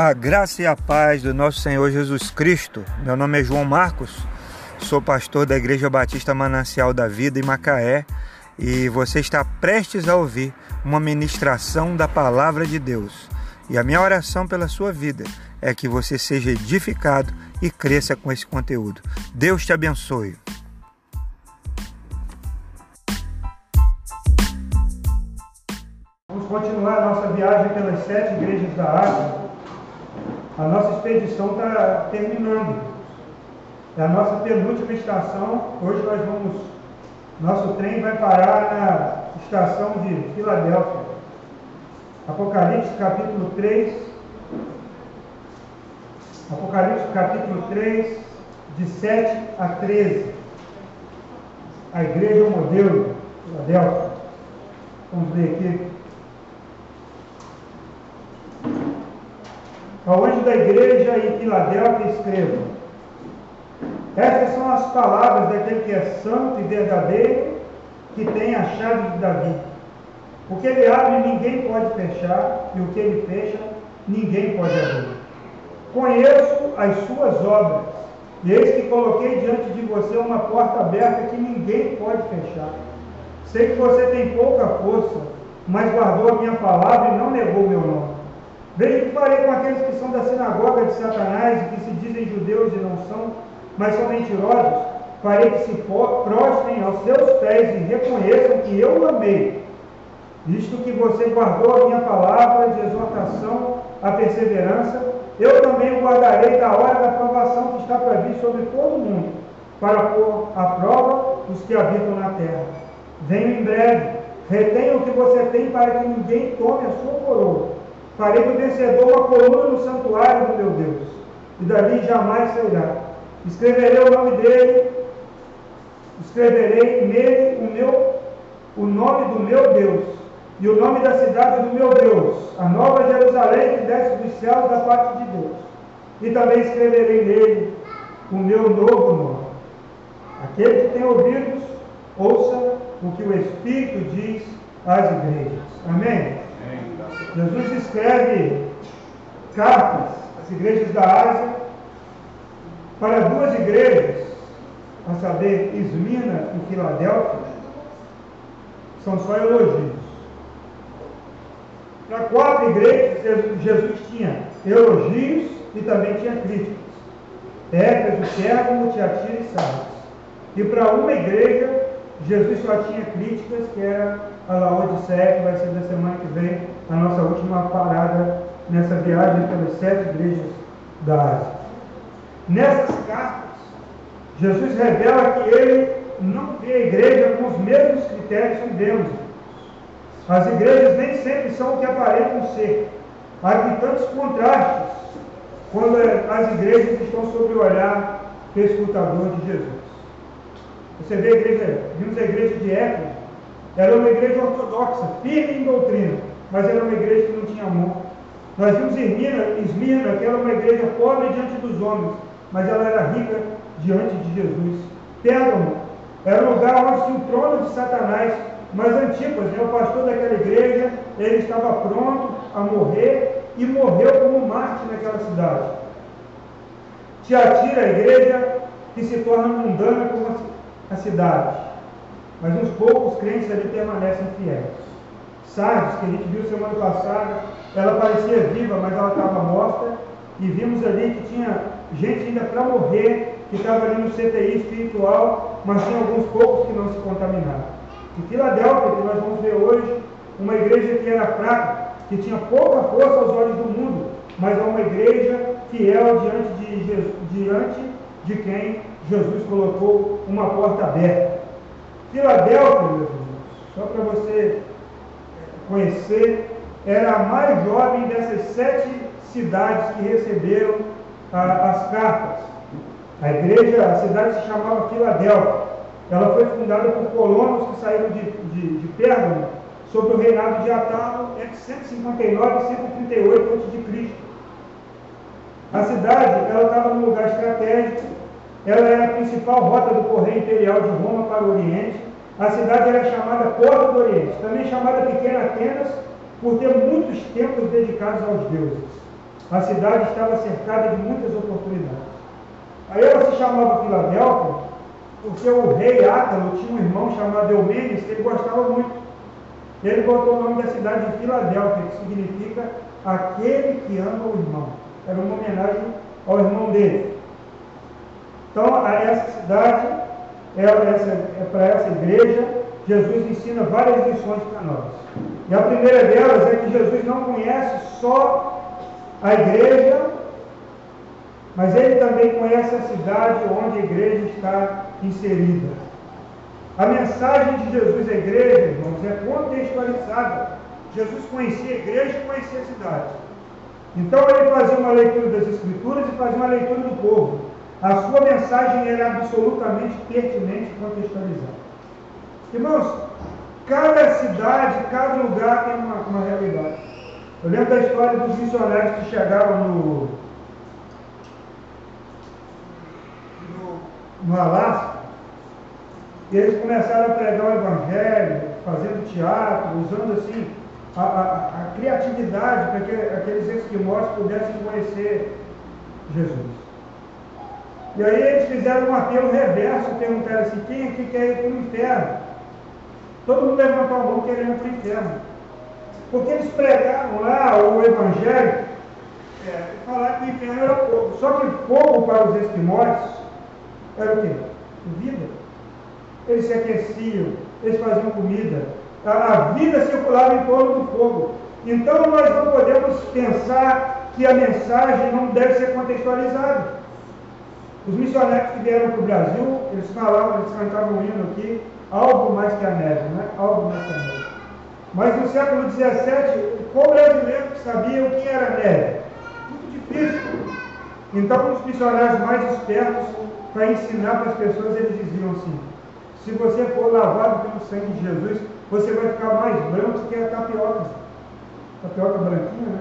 A graça e a paz do nosso Senhor Jesus Cristo. Meu nome é João Marcos, sou pastor da Igreja Batista Manancial da Vida em Macaé e você está prestes a ouvir uma ministração da Palavra de Deus. E a minha oração pela sua vida é que você seja edificado e cresça com esse conteúdo. Deus te abençoe. Vamos continuar a nossa viagem pelas sete igrejas da Ásia a nossa expedição está terminando. É a nossa penúltima estação. Hoje nós vamos. Nosso trem vai parar na estação de Filadélfia. Apocalipse capítulo 3. Apocalipse capítulo 3, de 7 a 13. A igreja modelo, Filadélfia. Vamos ler aqui. Ao anjo da igreja em Filadélfia escreva: Essas são as palavras daquele que é santo e verdadeiro, que tem a chave de Davi. O que ele abre, ninguém pode fechar, e o que ele fecha, ninguém pode abrir. Conheço as suas obras, e eis que coloquei diante de você uma porta aberta que ninguém pode fechar. Sei que você tem pouca força, mas guardou a minha palavra e não negou meu nome. Veja que farei com aqueles que são da sinagoga de Satanás e que se dizem judeus e não são, mas são mentirosos. Farei que se prostrem aos seus pés e reconheçam que eu o amei. Visto que você guardou a minha palavra de exortação, a perseverança, eu também o guardarei da hora da provação que está para vir sobre todo o mundo, para pôr à prova os que habitam na terra. Venho em breve, retenha o que você tem para que ninguém tome a sua coroa. Farei do vencedor uma coluna no santuário do meu Deus, e dali jamais sairá. Escreverei o nome dele, escreverei nele o, meu, o nome do meu Deus, e o nome da cidade do meu Deus, a nova Jerusalém que desce dos céus da parte de Deus. E também escreverei nele o meu novo nome. Aquele que tem ouvidos, ouça o que o Espírito diz às igrejas. Amém? Jesus escreve cartas às igrejas da Ásia para duas igrejas, a saber, Esmina e Filadélfia, são só elogios. Para quatro igrejas, Jesus tinha elogios e também tinha críticas. Éfeso, Pérgamo, Tiatira e Sardes. E para uma igreja, Jesus só tinha críticas, que era a Laodiceia, que vai ser da semana que vem a nossa última parada nessa viagem pelas sete igrejas da Ásia. Nessas cartas, Jesus revela que ele não vê a igreja com os mesmos critérios que vemos. As igrejas nem sempre são o que aparentam ser. Há tantos contrastes quando as igrejas estão sob o olhar escutador de Jesus. Você vê a igreja, vimos a igreja de Éfeso, era uma igreja ortodoxa, firme em doutrina, mas era uma igreja que não tinha amor. Nós vimos Esmirna, Esmirna, que era uma igreja pobre diante dos homens, mas ela era rica diante de Jesus. Pérgamo era um lugar onde tinha o trono de Satanás, mas Antipas, né, o pastor daquela igreja, ele estava pronto a morrer e morreu como mártir naquela cidade. Tiatira, a igreja que se torna mundana como a cidade, mas uns poucos crentes ali permanecem fiéis. Sardes, que a gente viu semana passada, ela parecia viva, mas ela estava morta. E vimos ali que tinha gente ainda para morrer, que estava ali no CTI espiritual, mas tinha alguns poucos que não se contaminaram. E Filadélfia, que nós vamos ver hoje, uma igreja que era fraca, que tinha pouca força aos olhos do mundo, mas é uma igreja fiel diante de, Jesus, diante de quem Jesus colocou uma porta aberta. Filadélfia, meus irmãos, só para você conhecer, era a mais jovem dessas sete cidades que receberam ah, as cartas. A igreja, a cidade se chamava Filadélfia. Ela foi fundada por colonos que saíram de, de, de Pérgamo sob o reinado de Atalo entre 159 e 138 a.C. A cidade ela estava num lugar estratégico, ela era a principal rota do correio imperial de Roma para o Oriente a cidade era chamada Porta do Oriente, também chamada Pequena Atenas, por ter muitos templos dedicados aos deuses. A cidade estava cercada de muitas oportunidades. Aí ela se chamava Filadélfia porque o rei Átalo tinha um irmão chamado Eumenes que ele gostava muito. Ele botou o nome da cidade de Filadélfia, que significa aquele que ama o irmão. Era uma homenagem ao irmão dele. Então, essa cidade, é, essa, é para essa igreja, Jesus ensina várias lições para nós. E a primeira delas é que Jesus não conhece só a igreja, mas ele também conhece a cidade onde a igreja está inserida. A mensagem de Jesus à igreja, irmãos, é contextualizada. Jesus conhecia a igreja e conhecia a cidade. Então ele fazia uma leitura das Escrituras e fazia uma leitura do povo. A sua mensagem era absolutamente pertinente contextualizada. Irmãos, cada cidade, cada lugar tem uma, uma realidade. Eu lembro da história dos missionários que chegavam no, no, no Alasca e eles começaram a pregar o Evangelho, fazendo teatro, usando assim a, a, a criatividade para que aqueles esquimós pudessem conhecer Jesus. E aí eles fizeram um apelo reverso, perguntaram assim, quem aqui quer ir para o inferno? Todo mundo levantou a mão querendo ir para o inferno. Porque eles pregaram lá o Evangelho, é, falaram que o inferno era fogo. Só que fogo para os esquimós era o quê? Vida. Eles se aqueciam, eles faziam comida. A, vida circulava em torno do fogo. Então nós não podemos pensar que a mensagem não deve ser contextualizada. Os missionários que vieram para o Brasil, eles falavam, eles cantavam um hino aqui, algo mais que a neve, né? Algo mais que a neve. Mas no século XVII, qual brasileiro que sabia o que era neve? Muito difícil. Então, os missionários mais espertos, para ensinar para as pessoas, eles diziam assim: se você for lavado pelo sangue de Jesus, você vai ficar mais branco que a tapioca. Tapioca branquinha, né?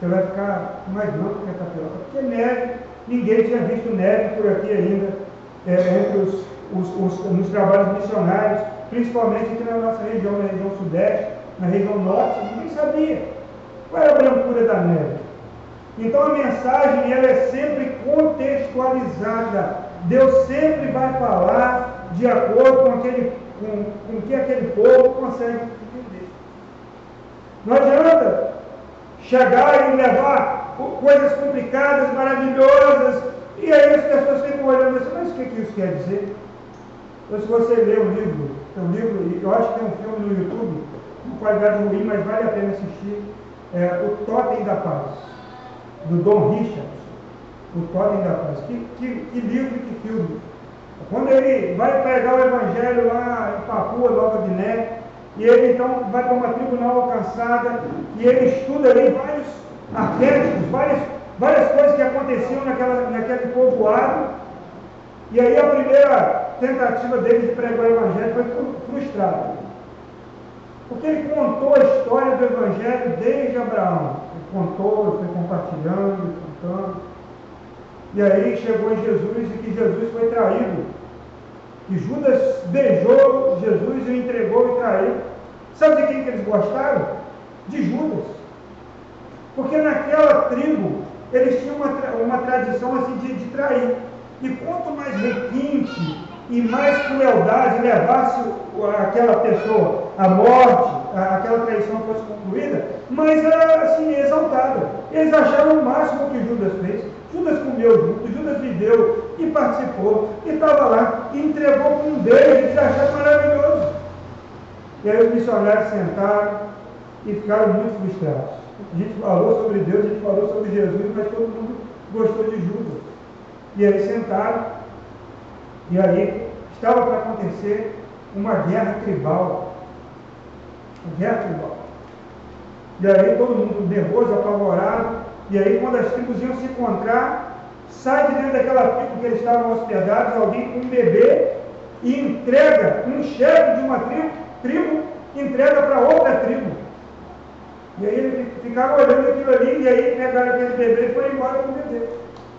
Você vai ficar mais branco que a tapioca. Porque neve Ninguém tinha visto neve por aqui ainda, é, entre os, os, os, nos trabalhos missionários, principalmente aqui na nossa região, na região sudeste, na região norte, ninguém sabia qual era a brancura da neve. Então a mensagem ela é sempre contextualizada. Deus sempre vai falar de acordo com, aquele, com, com que aquele povo consegue entender. Não adianta chegar e levar coisas complicadas, maravilhosas, e aí as pessoas ficam olhando assim, mas o que, que isso quer dizer? Então, se você lê um livro, tem um livro, eu acho que tem um filme no YouTube, com qualidade ruim, mas vale a pena assistir, é O Totem da Paz, do Dom Richard, O Totem da Paz. Que, que, que livro que filme. Quando ele vai pregar o Evangelho lá em Papua, Nova Guiné, e ele então vai para uma tribunal alcançada, e ele estuda ali vários arquétipos, várias, várias coisas que aconteciam naquela, naquele povoado. E aí a primeira tentativa dele de pregar o Evangelho foi frustrada. Porque ele contou a história do Evangelho desde Abraão. Ele contou, foi compartilhando, contando. E aí chegou em Jesus e que Jesus foi traído. Que Judas beijou Jesus e entregou e traiu. Sabe de quem que eles gostaram? De Judas. Porque naquela tribo, eles tinham uma, uma tradição assim de, de trair. E quanto mais requinte e mais crueldade levasse aquela pessoa à morte, aquela traição fosse concluída, mais era assim exaltada. Eles acharam o máximo que Judas fez. Judas comeu junto, Judas viveu e participou, e estava lá, e entregou com beijo, eles acharam maravilhoso. E aí os missionários sentaram e ficaram muito frustrados. A gente falou sobre Deus, a gente falou sobre Jesus, mas todo mundo gostou de Judas. E aí sentaram, e aí estava para acontecer uma guerra tribal. Uma guerra tribal. E aí todo mundo nervoso, apavorado, e aí quando as tribos iam se encontrar, sai de dentro daquela tribo que eles estavam hospedados, alguém com um bebê, e entrega, um chefe de uma tribo, tribo entrega para outra tribo. E aí ele ficava olhando aquilo ali, e aí pegaram aquele bebê e foi embora com o bebê.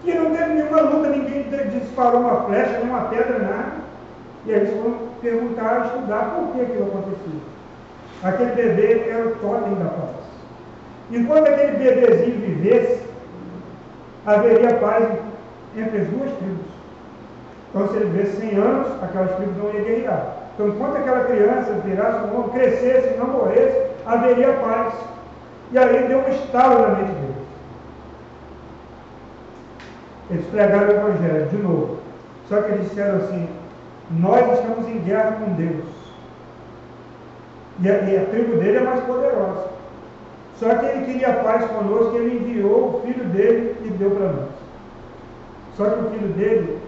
E não teve nenhuma luta, ninguém disparou uma flecha, nenhuma pedra, nada. E aí eles foram perguntar, estudar por que aquilo acontecia. Aquele bebê era o totem da paz. Enquanto aquele bebezinho vivesse, haveria paz entre as duas tribos. Então, se ele vivesse 100 anos, aquelas tribos não iam guerrear. Então, enquanto aquela criança virasse um homem, crescesse não morresse, haveria paz. E aí deu um estalo na mente deles. Eles pregaram o Evangelho de novo. Só que eles disseram assim: Nós estamos em guerra com Deus. E a, e a tribo dele é mais poderosa. Só que ele queria paz conosco, ele enviou o filho dele e deu para nós. Só que o filho dele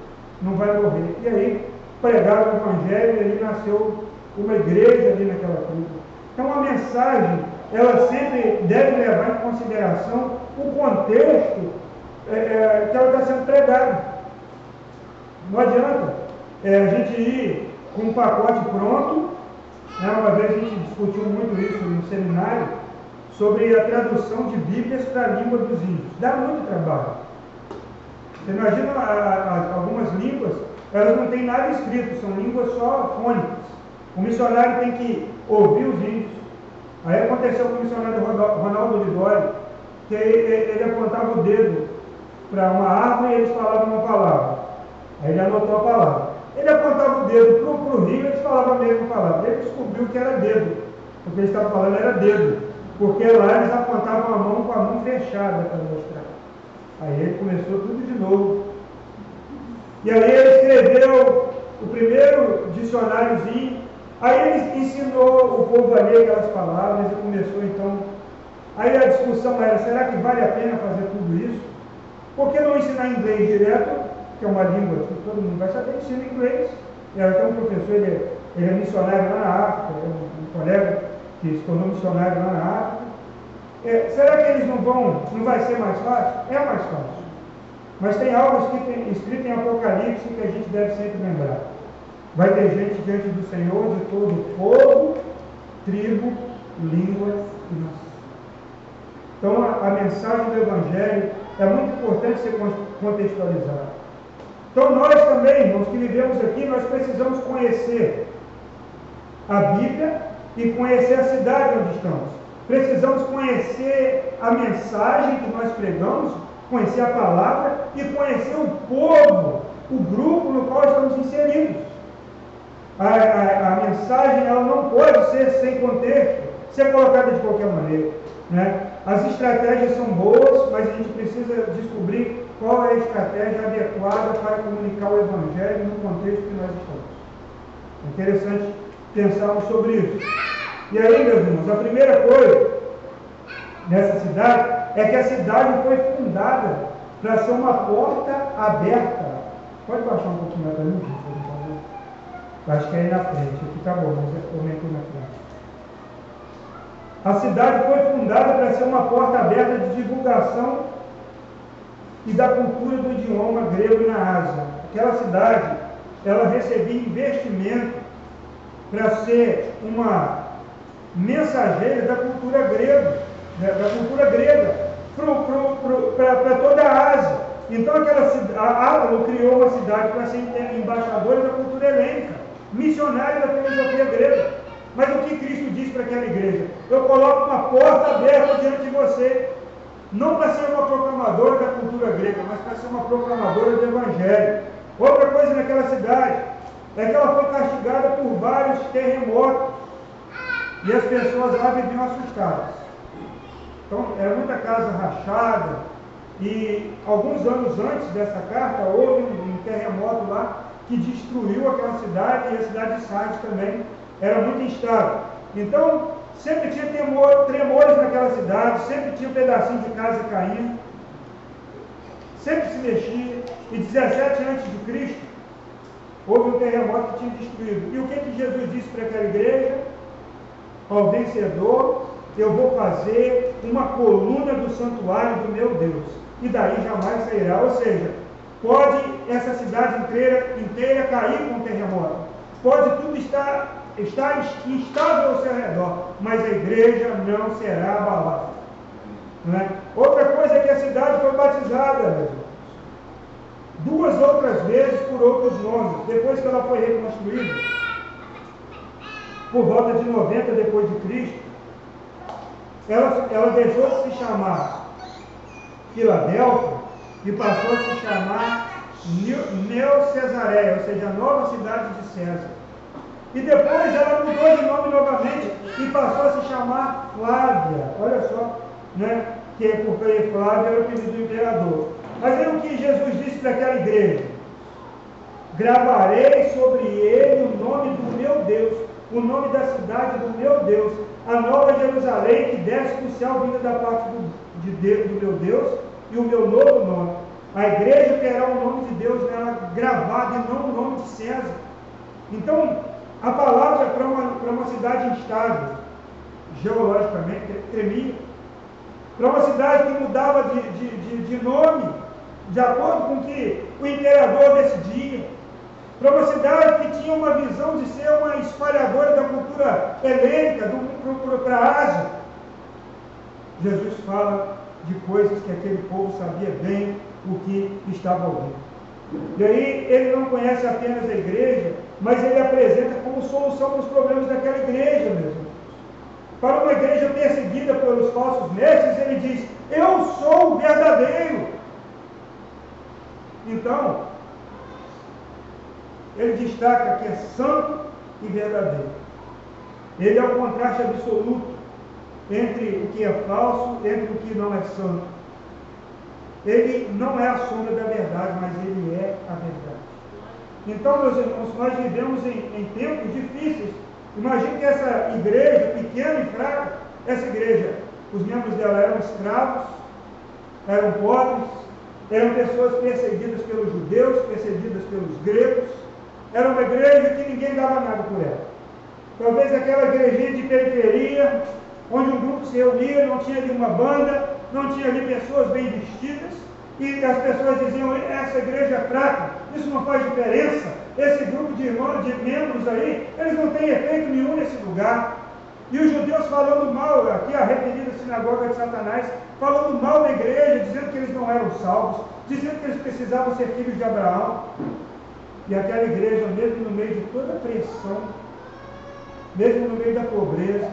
não vai morrer. E aí pregaram o Evangelho e ali nasceu uma igreja ali naquela tribo. Então a mensagem, ela sempre deve levar em consideração o contexto é, é, que ela está sendo pregada. Não adianta é, a gente ir com um pacote pronto. Né? Uma vez a gente discutiu muito isso no seminário, sobre a tradução de Bíblias para a língua dos índios. Dá muito trabalho. Você imagina a, a, algumas línguas, elas não têm nada escrito, são línguas só fônicas. O missionário tem que ouvir os índios. Aí aconteceu com o missionário Ronaldo Lidori, que ele, ele apontava o dedo para uma árvore e eles falavam uma palavra. Aí ele anotou a palavra. Ele apontava o dedo para o rio e eles falavam a mesma palavra. Ele descobriu que era dedo. O que eles estavam falando era dedo. Porque lá eles apontavam a mão com a mão fechada para mostrar. Aí ele começou tudo de novo. E aí ele escreveu o primeiro dicionáriozinho. Aí ele ensinou o povo a ler aquelas palavras e começou então. Aí a discussão era: será que vale a pena fazer tudo isso? Por que não ensinar inglês direto, que é uma língua que todo mundo vai saber? Ensina inglês. E até um professor, ele é, ele é missionário lá na África, um, um colega que se tornou missionário lá na África. É, será que eles não vão, não vai ser mais fácil? É mais fácil. Mas tem algo escrito, escrito em Apocalipse que a gente deve sempre lembrar. Vai ter gente diante do Senhor de todo povo, tribo, língua e nação. Então a, a mensagem do Evangelho é muito importante ser contextualizada. Então nós também, irmãos que vivemos aqui, nós precisamos conhecer a Bíblia e conhecer a cidade onde estamos. Precisamos conhecer a mensagem que nós pregamos, conhecer a palavra e conhecer o povo, o grupo no qual estamos inseridos. A, a, a mensagem ela não pode ser sem contexto, ser colocada de qualquer maneira. Né? As estratégias são boas, mas a gente precisa descobrir qual é a estratégia adequada para comunicar o Evangelho no contexto que nós estamos. É interessante pensarmos sobre isso. E aí, meus irmãos, a primeira coisa nessa cidade é que a cidade foi fundada para ser uma porta aberta. Pode baixar um pouquinho mais para mim? Acho que é aí na frente. Aqui tá bom, mas eu aumentei na frente. A cidade foi fundada para ser uma porta aberta de divulgação e da cultura do idioma grego na Ásia. Aquela cidade, ela recebia investimento para ser uma mensageira da cultura grega, né, da cultura grega, para toda a Ásia. Então aquela a Ávalo criou uma cidade para ser embaixadora da cultura helênica, missionária da filosofia grega. Mas o que Cristo diz para aquela igreja? Eu coloco uma porta aberta diante de você, não para ser uma proclamadora da cultura grega, mas para ser uma proclamadora do Evangelho. Outra coisa naquela cidade é que ela foi castigada por vários terremotos. E as pessoas lá viviam assustadas. Então, era muita casa rachada. E alguns anos antes dessa carta, houve um, terremoto lá que destruiu aquela cidade e a cidade de Sardes também era muito instável. Então, sempre tinha temor, tremores naquela cidade, sempre tinha um pedacinho de casa caindo, sempre se mexia. E 17 antes de Cristo, houve um terremoto que tinha destruído. E o que, que Jesus disse para aquela igreja? ao vencedor, eu vou fazer uma coluna do santuário do meu Deus, e daí jamais sairá. Ou seja, pode essa cidade inteira, inteira cair com um terremoto, pode tudo estar, estar instável ao seu redor, mas a igreja não será abalada. Não é? Outra coisa é que a cidade foi batizada. Duas outras vezes por outros nomes, depois que ela foi reconstruída por volta de 90 depois de Cristo, ela, ela deixou de se chamar Filadélfia e passou a se chamar Neo Cesareia, ou seja, a nova cidade de César. E depois ela mudou de nome novamente e passou a se chamar Flávia. Olha só, né? Que é porque Flávia era o apelido do imperador. Mas é o que Jesus disse para aquela igreja: Gravarei sobre ele o nome do meu Deus, o nome da cidade do meu Deus, a nova Jerusalém que desce do céu vinda da parte do, de Deus, do meu Deus e o meu novo nome. A igreja terá o nome de Deus nela gravado e não o nome de César. Então, a palavra para uma, para uma cidade instável, geologicamente, tremia. Para uma cidade que mudava de, de, de, de nome, de acordo com o que o imperador decidia. Para uma cidade que tinha uma visão de ser uma espalhadora da cultura helênica, para a Ásia. Jesus fala de coisas que aquele povo sabia bem o que estava ouvindo. E aí ele não conhece apenas a igreja, mas ele apresenta como solução para os problemas daquela igreja, meus irmãos. Para uma igreja perseguida pelos falsos mestres, ele diz: Eu sou o verdadeiro. Então, ele destaca que é santo e verdadeiro. Ele é o contraste absoluto entre o que é falso, entre o que não é santo. Ele não é a sombra da verdade, mas ele é a verdade. Então, meus irmãos, nós vivemos em, em tempos difíceis. Imagine que essa igreja, pequena e fraca, essa igreja, os membros dela eram escravos, eram pobres, eram pessoas perseguidas pelos judeus, perseguidas pelos gregos. Era uma igreja que ninguém dava nada por ela. Talvez aquela igrejinha de periferia, onde um grupo se reunia, não tinha ali uma banda, não tinha ali pessoas bem vestidas, e as pessoas diziam, essa igreja é fraca, isso não faz diferença, esse grupo de irmãos, de membros aí, eles não têm efeito nenhum nesse lugar. E os judeus falando mal, aqui a arrependida sinagoga de Satanás, falando mal da igreja, dizendo que eles não eram salvos, dizendo que eles precisavam ser filhos de Abraão. E aquela igreja, mesmo no meio de toda a pressão, mesmo no meio da pobreza,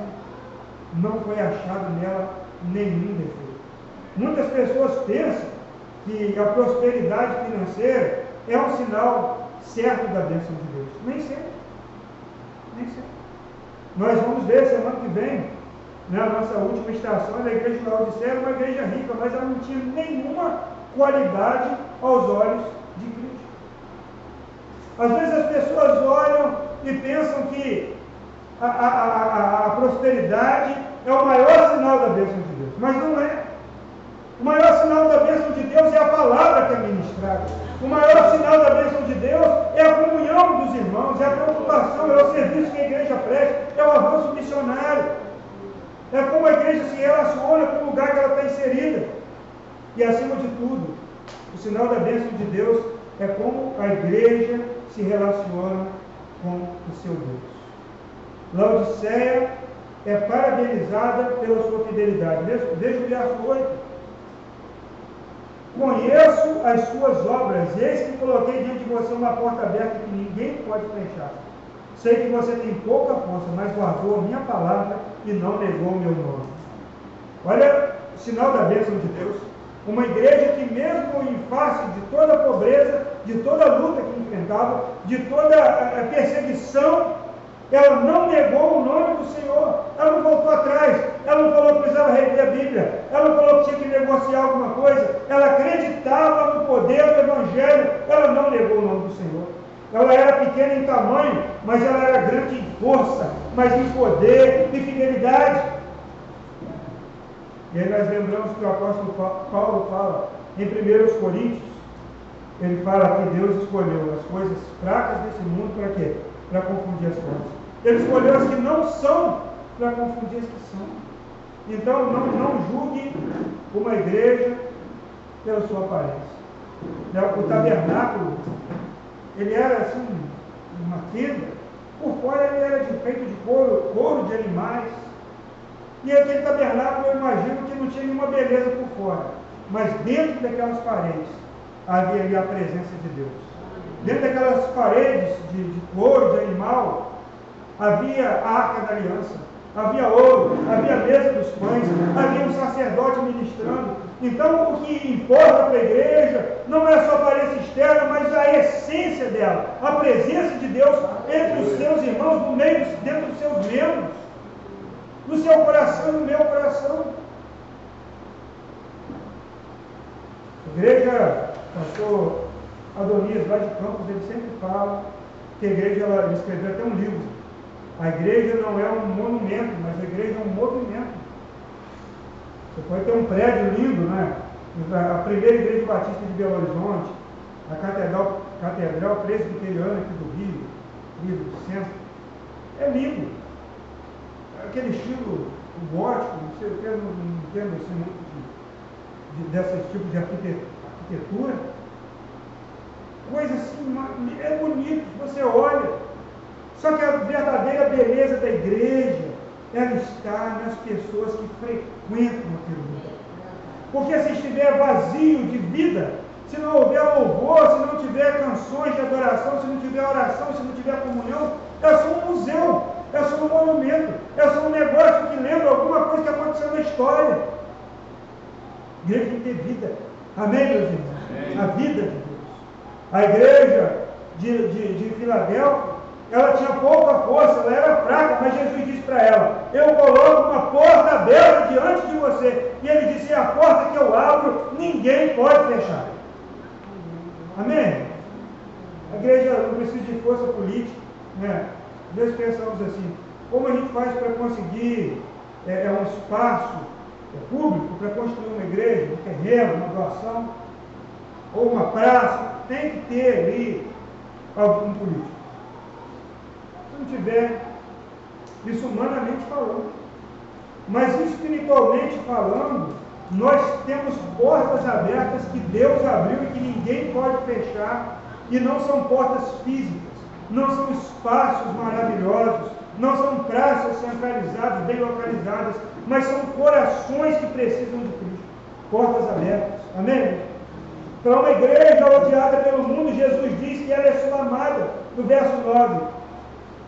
não foi achado nela nenhum defeito. Muitas pessoas pensam que a prosperidade financeira é um sinal certo da bênção de Deus. Nem sempre. Nem sempre. Nós vamos ver semana que vem, na né, nossa última estação, da igreja de Laodicea, uma igreja rica, mas ela não tinha nenhuma qualidade aos olhos de Cristo. Às vezes as pessoas olham e pensam que a, a, a, a prosperidade é o maior sinal da bênção de Deus, mas não é. O maior sinal da bênção de Deus é a palavra que é ministrada. O maior sinal da bênção de Deus é a comunhão dos irmãos, é a preocupação, é o serviço que a igreja presta, é o avanço missionário. É como a igreja se relaciona com o lugar que ela está inserida. E acima de tudo, o sinal da bênção de Deus é como a igreja se relaciona com o seu Deus. Laodiceia é parabenizada pela sua fidelidade. Veja o verso 8. Conheço as suas obras, eis que coloquei diante de você uma porta aberta que ninguém pode fechar. Sei que você tem pouca força, mas guardou a minha palavra e não negou o meu nome. Olha o sinal da bênção de Deus. Uma igreja que, mesmo em face de toda a pobreza, de toda a luta que enfrentava, de toda a perseguição ela não negou o nome do Senhor. Ela não voltou atrás. Ela não falou que precisava rever a Bíblia. Ela não falou que tinha que negociar alguma coisa. Ela acreditava no poder do Evangelho. Ela não negou o nome do Senhor. Ela era pequena em tamanho, mas ela era grande em força, mas em poder e fidelidade. E aí nós lembramos que o apóstolo Paulo fala em 1 Coríntios, ele fala que Deus escolheu as coisas fracas desse mundo para quê? Para confundir as coisas. Ele escolheu as que não são para confundir as que são. Então não, não julgue uma igreja pela sua aparência. Né, o tabernáculo, ele era assim, uma tenda, por fora ele era de, feito de couro, couro de animais. E aquele tabernáculo eu imagino que não tinha nenhuma beleza por fora. Mas dentro daquelas paredes havia ali a presença de Deus. Dentro daquelas paredes de, de couro, de animal, havia a arca da aliança. havia ouro, havia mesa dos pães, havia um sacerdote ministrando. Então, o que importa para a igreja não é só a aparência externa, mas a essência dela, a presença de Deus entre os seus irmãos, no meio, dentro dos seus membros, no seu coração e no meu coração. igreja, pastor Adonias, lá de Campos, ele sempre fala que a igreja, ela, ele escreveu até um livro. A igreja não é um monumento, mas a igreja é um movimento. Você pode ter um prédio lindo, né? A primeira igreja batista de Belo Horizonte, a Catedral, Catedral Presbiteriana aqui do Rio, Rio do Centro, é lindo. Aquele estilo gótico, não sei o que, não, entendo assim muito de, de, desses tipos de arquitetura. Coisa assim, é bonito, você olha. Só que a verdadeira beleza da igreja ela está nas pessoas que frequentam aquele lugar. Porque se estiver vazio de vida, se não houver louvor, se não tiver canções de adoração, se não tiver oração, se não tiver comunhão, é só um museu, é só um monumento, é só um negócio que lembra alguma coisa que aconteceu na história. Igreja tem que ter vida. Amém, meus irmãos? A vida de. A igreja de, de, de Filadélfia ela tinha pouca força, ela era fraca, mas Jesus disse para ela: Eu coloco uma porta aberta diante de você. E ele disse: A porta que eu abro, ninguém pode fechar. Amém? A igreja não precisa de força política. Né? Às vezes pensamos assim: como a gente faz para conseguir é, é um espaço é, público para construir uma igreja, um terreno, uma doação, ou uma praça? Tem que ter ali algum político se não tiver isso humanamente falando. Mas espiritualmente falando, nós temos portas abertas que Deus abriu e que ninguém pode fechar, e não são portas físicas, não são espaços maravilhosos, não são praças centralizadas, bem localizadas, mas são corações que precisam de Cristo. Portas abertas. Amém? Para uma igreja odiada pelo mundo, Jesus diz que ela é sua amada, no verso 9.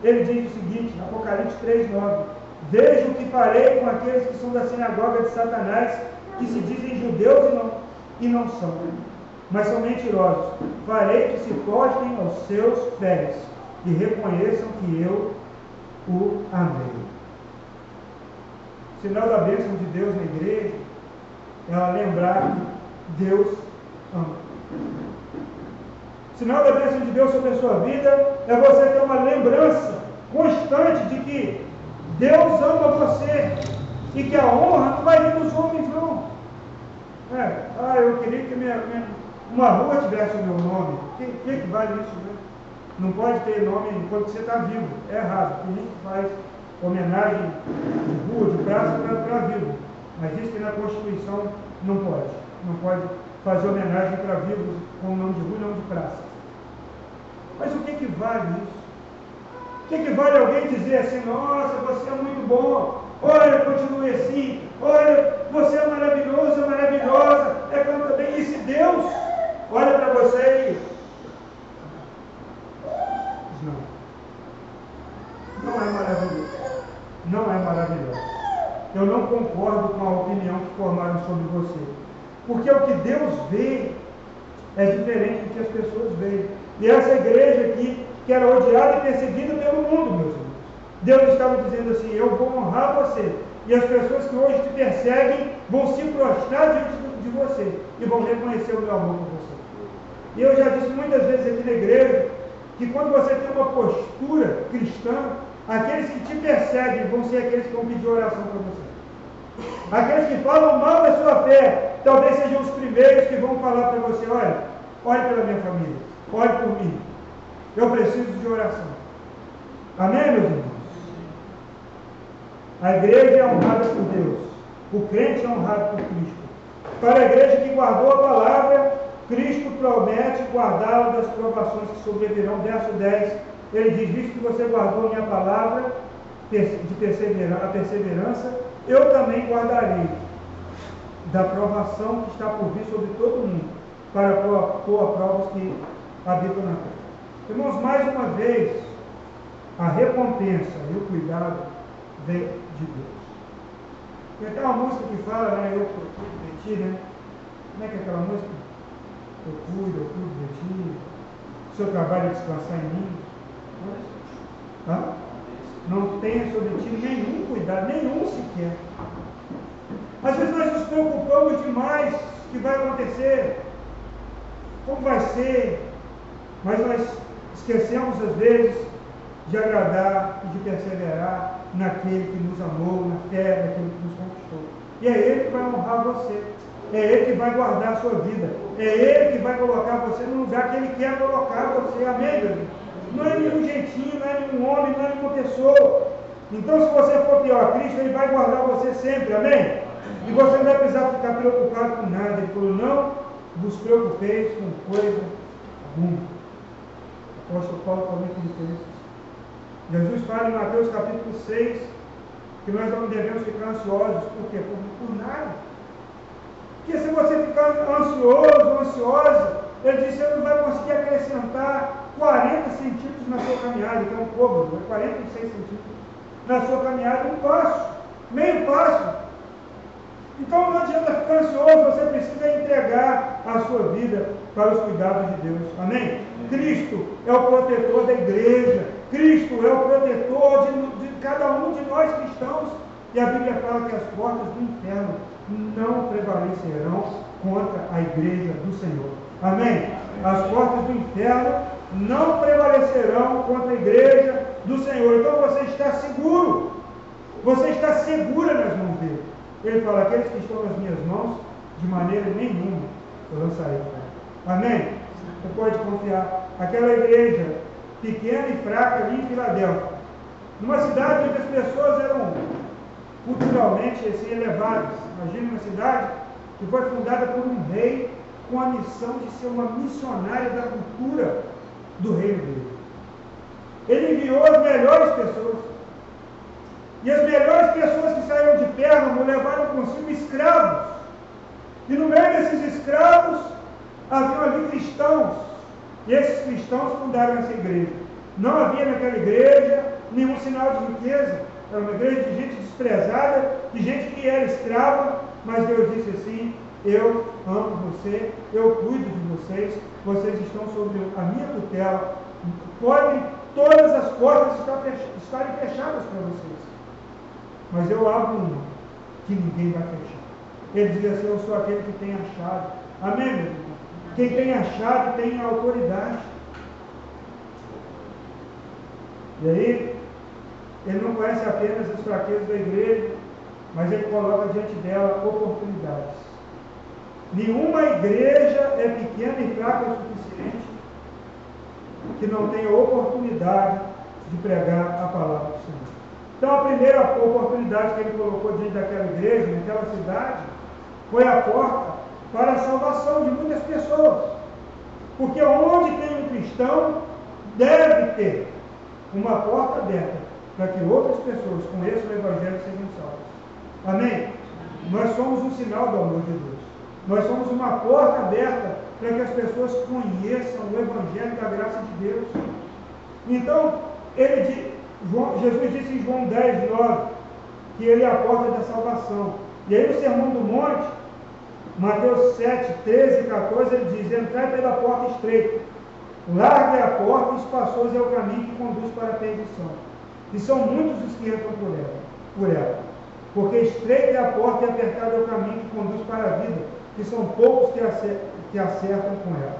Ele diz o seguinte, Apocalipse 3, 9: Veja o que farei com aqueles que são da sinagoga de Satanás, que se dizem judeus e não, e não são, mas são mentirosos. Farei que se postem aos seus pés e reconheçam que eu o amei. Sinal da bênção de Deus na igreja é lembrar que Deus ama sinal da bênção de Deus sobre a sua vida é você ter uma lembrança constante de que Deus ama você e que a honra não vai vir dos homens, não. É, ah, eu queria que minha, minha, uma rua tivesse o meu nome. O que, que, que vale isso? Né? Não pode ter nome enquanto você está vivo. É errado. Tem gente que faz homenagem de rua, de praça para vivo. Mas diz que na Constituição não pode. Não pode fazer homenagem para vivos com o nome de nome de praça. Mas o que, que vale isso? O que, que vale alguém dizer assim, nossa, você é muito bom, olha, continue assim, olha, você é maravilhoso, maravilhosa, é canta bem, e se Deus olha para você e não. Não é maravilhoso. Não é maravilhoso. Eu não concordo com a opinião que formaram sobre você. Porque o que Deus vê é diferente do que as pessoas veem. E essa igreja aqui, que era odiada e perseguida pelo mundo, meus irmãos. Deus estava dizendo assim: Eu vou honrar você. E as pessoas que hoje te perseguem vão se prostrar diante de você e vão reconhecer o meu amor por você. E eu já disse muitas vezes aqui na igreja que quando você tem uma postura cristã, aqueles que te perseguem vão ser aqueles que vão pedir oração para você. Aqueles que falam mal da sua fé, talvez sejam os primeiros que vão falar para você: olha, olhe pela minha família. Ore por mim. Eu preciso de oração. Amém, meus irmãos? A igreja é honrada por Deus. O crente é honrado por Cristo. Para a igreja que guardou a palavra, Cristo promete guardá-la das provações que sobrevirão. Verso 10, ele diz: Visto que você guardou minha palavra de perseverança, a perseverança, eu também guardarei da provação que está por vir sobre todo mundo, para pôr a prova que habitam na terra. Irmãos, mais uma vez, a recompensa e o cuidado vem de Deus. Tem até uma música que fala, né? Eu cuido de ti, né? Como é que é aquela música? Eu cuido, eu cuido de ti. O seu trabalho é descansar em mim. Hã? Não tenha sobre ti nenhum cuidado, nenhum sequer. Às vezes nós nos preocupamos demais o que vai acontecer, como vai ser, mas nós esquecemos às vezes de agradar e de perseverar naquele que nos amou, na fé naquele que nos conquistou. E é Ele que vai honrar você. É Ele que vai guardar a sua vida. É Ele que vai colocar você no lugar que Ele quer colocar você. Amém, Deus? Não é nenhum jeitinho, não é nenhum homem, não é nenhuma pessoa. Então, se você for pior a Cristo, Ele vai guardar você sempre. Amém? E você não vai precisar ficar preocupado com nada. Ele falou, não vos preocupeis com coisa alguma. O apóstolo Paulo falou em Filipenses. Jesus fala em Mateus capítulo 6 que nós não devemos ficar ansiosos. Por quê? Por, por nada. Porque se você ficar ansioso ansiosa, ele disse você não vai conseguir acrescentar 40 centímetros na sua caminhada, que é um côvado, é 46 centímetros na sua caminhada, um passo, meio passo. Então não adianta ficar ansioso, você precisa entregar a sua vida para os cuidados de Deus. Amém? Cristo é o protetor da igreja. Cristo é o protetor de, de cada um de nós cristãos. E a Bíblia fala que as portas do inferno não prevalecerão contra a igreja do Senhor. Amém? As portas do inferno não prevalecerão contra a igreja do Senhor. Então você está seguro. Você está segura nas mãos dele. Ele fala: aqueles que estão nas minhas mãos, de maneira nenhuma eu lançarei fora. Amém? Você pode confiar. Aquela igreja pequena e fraca ali em Filadélfia, numa cidade onde as pessoas eram culturalmente assim, elevadas. Imagine uma cidade que foi fundada por um rei com a missão de ser uma missionária da cultura do reino dele. Ele enviou as melhores pessoas. E as melhores pessoas que saíram de Pérgamo levaram consigo escravos. E no meio desses escravos haviam ali cristãos. E esses cristãos fundaram essa igreja. Não havia naquela igreja nenhum sinal de riqueza. Era uma igreja de gente desprezada, de gente que era escrava, mas Deus disse assim: Eu amo você, eu cuido de vocês, vocês estão sob a minha tutela. Podem todas as portas estarem fechadas para vocês. Mas eu abro uma que ninguém vai fechar. Ele diz assim: Eu sou aquele que tem a chave. Amém, meu irmão? Quem tem a chave tem a autoridade. E aí, ele não conhece apenas as fraquezas da igreja, mas ele coloca diante dela oportunidades. Nenhuma igreja é pequena e fraca o suficiente que não tenha oportunidade de pregar a palavra do Senhor. Então, a primeira oportunidade que ele colocou diante daquela igreja, naquela cidade, foi a porta para a salvação de muitas pessoas. Porque onde tem um cristão, deve ter uma porta aberta para que outras pessoas conheçam o Evangelho e sejam salvas. Amém? Nós somos um sinal do amor de Deus. Nós somos uma porta aberta para que as pessoas conheçam o Evangelho da graça de Deus. Então, ele, João, Jesus disse em João 10, 9, que ele é a porta da salvação. E aí no Sermão do Monte, Mateus 7, 13 e 14, ele diz, entrai pela porta estreita, larga a porta e espaçoso é o caminho que conduz para a perdição. E são muitos os que entram por ela, por ela. Porque estreita é a porta e apertado é o caminho que conduz para a vida, que são poucos que acertam, que acertam com ela.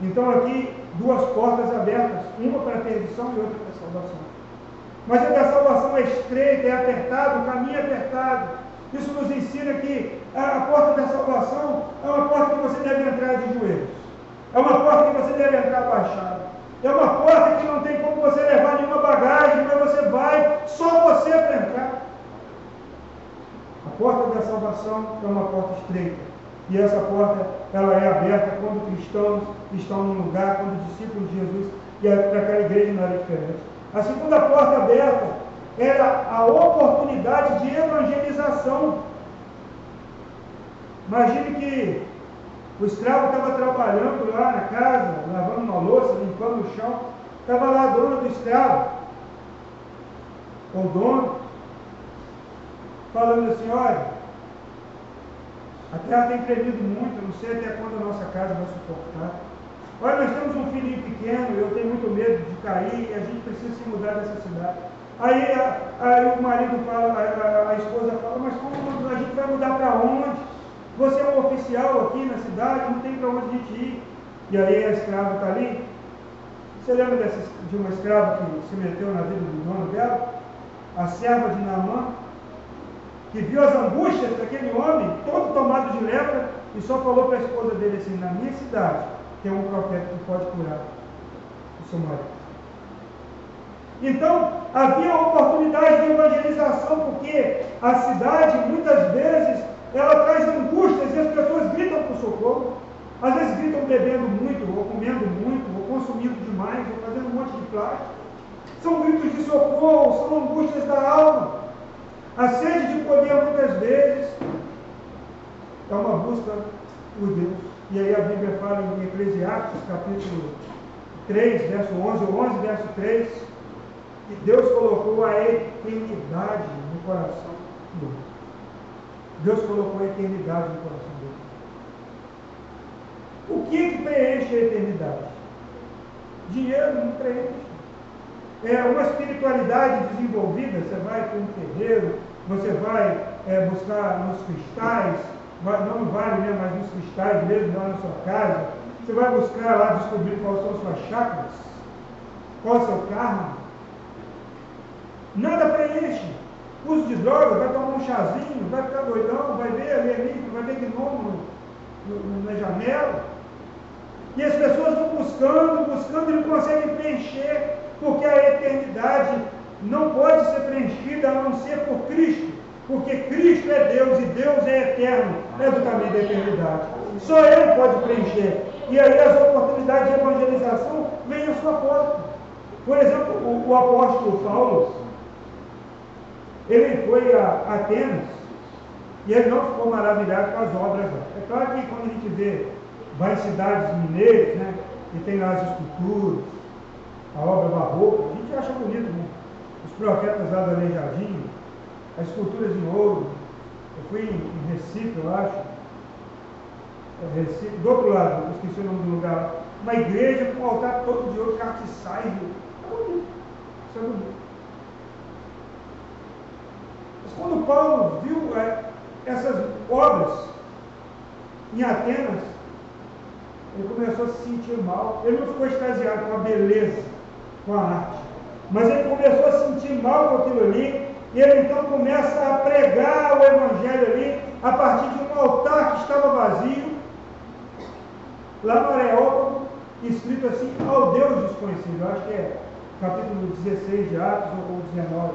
Então aqui, duas portas abertas, uma para a perdição e outra para a salvação. Mas a da salvação é estreita, é apertada, o caminho é apertado. Isso nos ensina que a porta da salvação é uma porta que você deve entrar de joelhos. É uma porta que você deve entrar baixado. É uma porta que não tem como você levar nenhuma bagagem, mas você vai, só você para entrar. A porta da salvação é uma porta estreita. E essa porta ela é aberta quando cristãos estão no lugar, quando discípulos de Jesus, e para aquela igreja não era diferente. A segunda porta aberta era a oportunidade de evangelização. Imagine que o escravo estava trabalhando lá na casa, lavando uma louça, limpando o chão, estava lá a dona do escravo, ou dono, falando assim, olha, a terra tem tremido muito, não sei até quando a nossa casa vai suportar. Olha, nós temos um filhinho pequeno, eu tenho muito medo de cair, e a gente precisa se mudar dessa cidade. Aí, aí o marido fala, a, a, esposa fala, mas como a gente vai mudar para onde? Você é um oficial aqui na cidade, não tem para onde a gente ir. E aí a escrava está ali. Você lembra dessa, de uma escrava que se meteu na vida do dono dela? A serva de Naamã, que viu as angústias daquele homem, todo tomado de lepra, e só falou para a esposa dele assim, na minha cidade tem um profeta que pode curar o seu marido. Então, havia oportunidade de evangelização, porque a cidade, muitas vezes, ela traz angústias e as pessoas gritam por socorro. Às vezes gritam bebendo muito, ou comendo muito, ou consumindo demais, ou fazendo um monte de plástico. São gritos de socorro, são angústias da alma. A sede de poder, muitas vezes, é uma busca por Deus. E aí a Bíblia fala em Eclesiastes, capítulo 3, verso 11, ou 11, verso 3, que Deus colocou a eternidade no coração do homem. Deus colocou a eternidade no coração dele. O que, que preenche a eternidade? Dinheiro não preenche. É uma espiritualidade desenvolvida, você vai para um terreiro, você vai é, buscar nos cristais, não vale né, mas nos cristais mesmo, lá na sua casa, você vai buscar lá descobrir quais são as suas chakras, qual é o seu karma, Nada preenche. Uso de droga, vai tomar um chazinho, vai ficar doidão, vai ver alienígena, vai ver gnomo na janela. E as pessoas vão buscando, buscando e não conseguem preencher, porque a eternidade não pode ser preenchida a não ser por Cristo. Porque Cristo é Deus e Deus é eterno, é do caminho da eternidade. Só Ele pode preencher. E aí as oportunidades de evangelização vêm à sua porta. Por exemplo, o, o apóstolo Paulo, ele foi a Atenas e ele não ficou maravilhado com as obras lá. É claro que quando a gente vê, vai em cidades mineiras, né, e tem lá as esculturas, a obra barroca, a gente acha bonito, né? Os profetas lá do Aleijadinho, as esculturas em ouro. Eu fui em Recife, eu acho. É, Recife, do outro lado, eu esqueci o nome do lugar. Uma igreja com um altar todo de ouro, castiçais. É bonito. Isso é bonito. Quando Paulo viu é, essas obras em Atenas, ele começou a se sentir mal. Ele não ficou extasiado com a beleza, com a arte, mas ele começou a se sentir mal com aquilo ali. E ele então começa a pregar o Evangelho ali, a partir de um altar que estava vazio, lá no Areópago, escrito assim, ao Deus desconhecido. Eu acho que é capítulo 16 de Atos ou 19.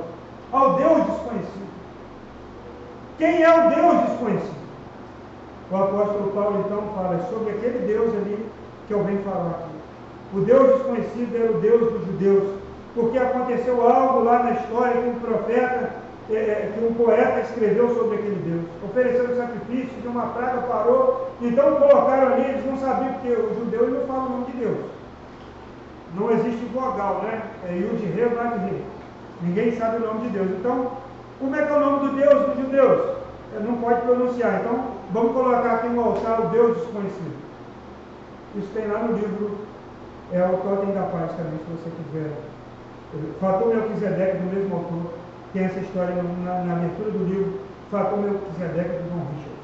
Ao Deus desconhecido. Quem é o Deus desconhecido? O apóstolo Paulo então fala sobre aquele Deus ali que eu venho falar aqui. O Deus desconhecido era o Deus dos judeus, porque aconteceu algo lá na história que um profeta, é, é que um poeta escreveu sobre aquele Deus. Ofereceu sacrifício, de uma praga parou, então colocaram ali, eles não sabiam, porque o judeu não fala o nome de Deus. Não existe vogal, né? É Yud Re, Vav Re. Ninguém sabe o nome de Deus. Então, como é que é o nome do Deus dos judeus? Não pode pronunciar. Então, vamos colocar aqui no altar o Deus desconhecido. Isso tem lá no livro, é o Totem da Paz também, se você quiser. Fator Melquisedeque, do mesmo autor, tem essa história na, na abertura do livro, Fator Melquisedeque, do John Richards.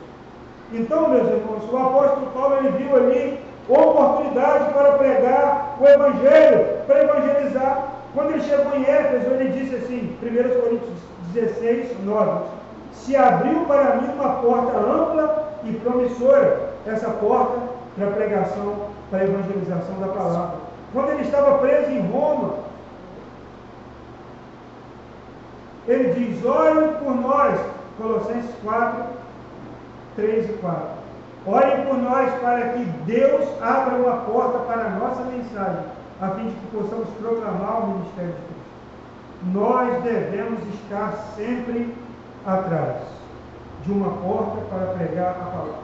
Então, meus irmãos, o apóstolo Paulo ele viu ali oportunidade para pregar o Evangelho, para evangelizar. Quando ele chegou em Éfeso, ele disse assim, 1 Coríntios 16, 9. Se abriu para mim uma porta ampla e promissora, essa porta para pregação, para evangelização da palavra. Quando ele estava preso em Roma, ele diz: Olhem por nós, Colossenses 4, 3 e 4. Olhem por nós para que Deus abra uma porta para a nossa mensagem, a fim de que possamos proclamar o ministério de Cristo nós devemos estar sempre atrás de uma porta para pregar a palavra.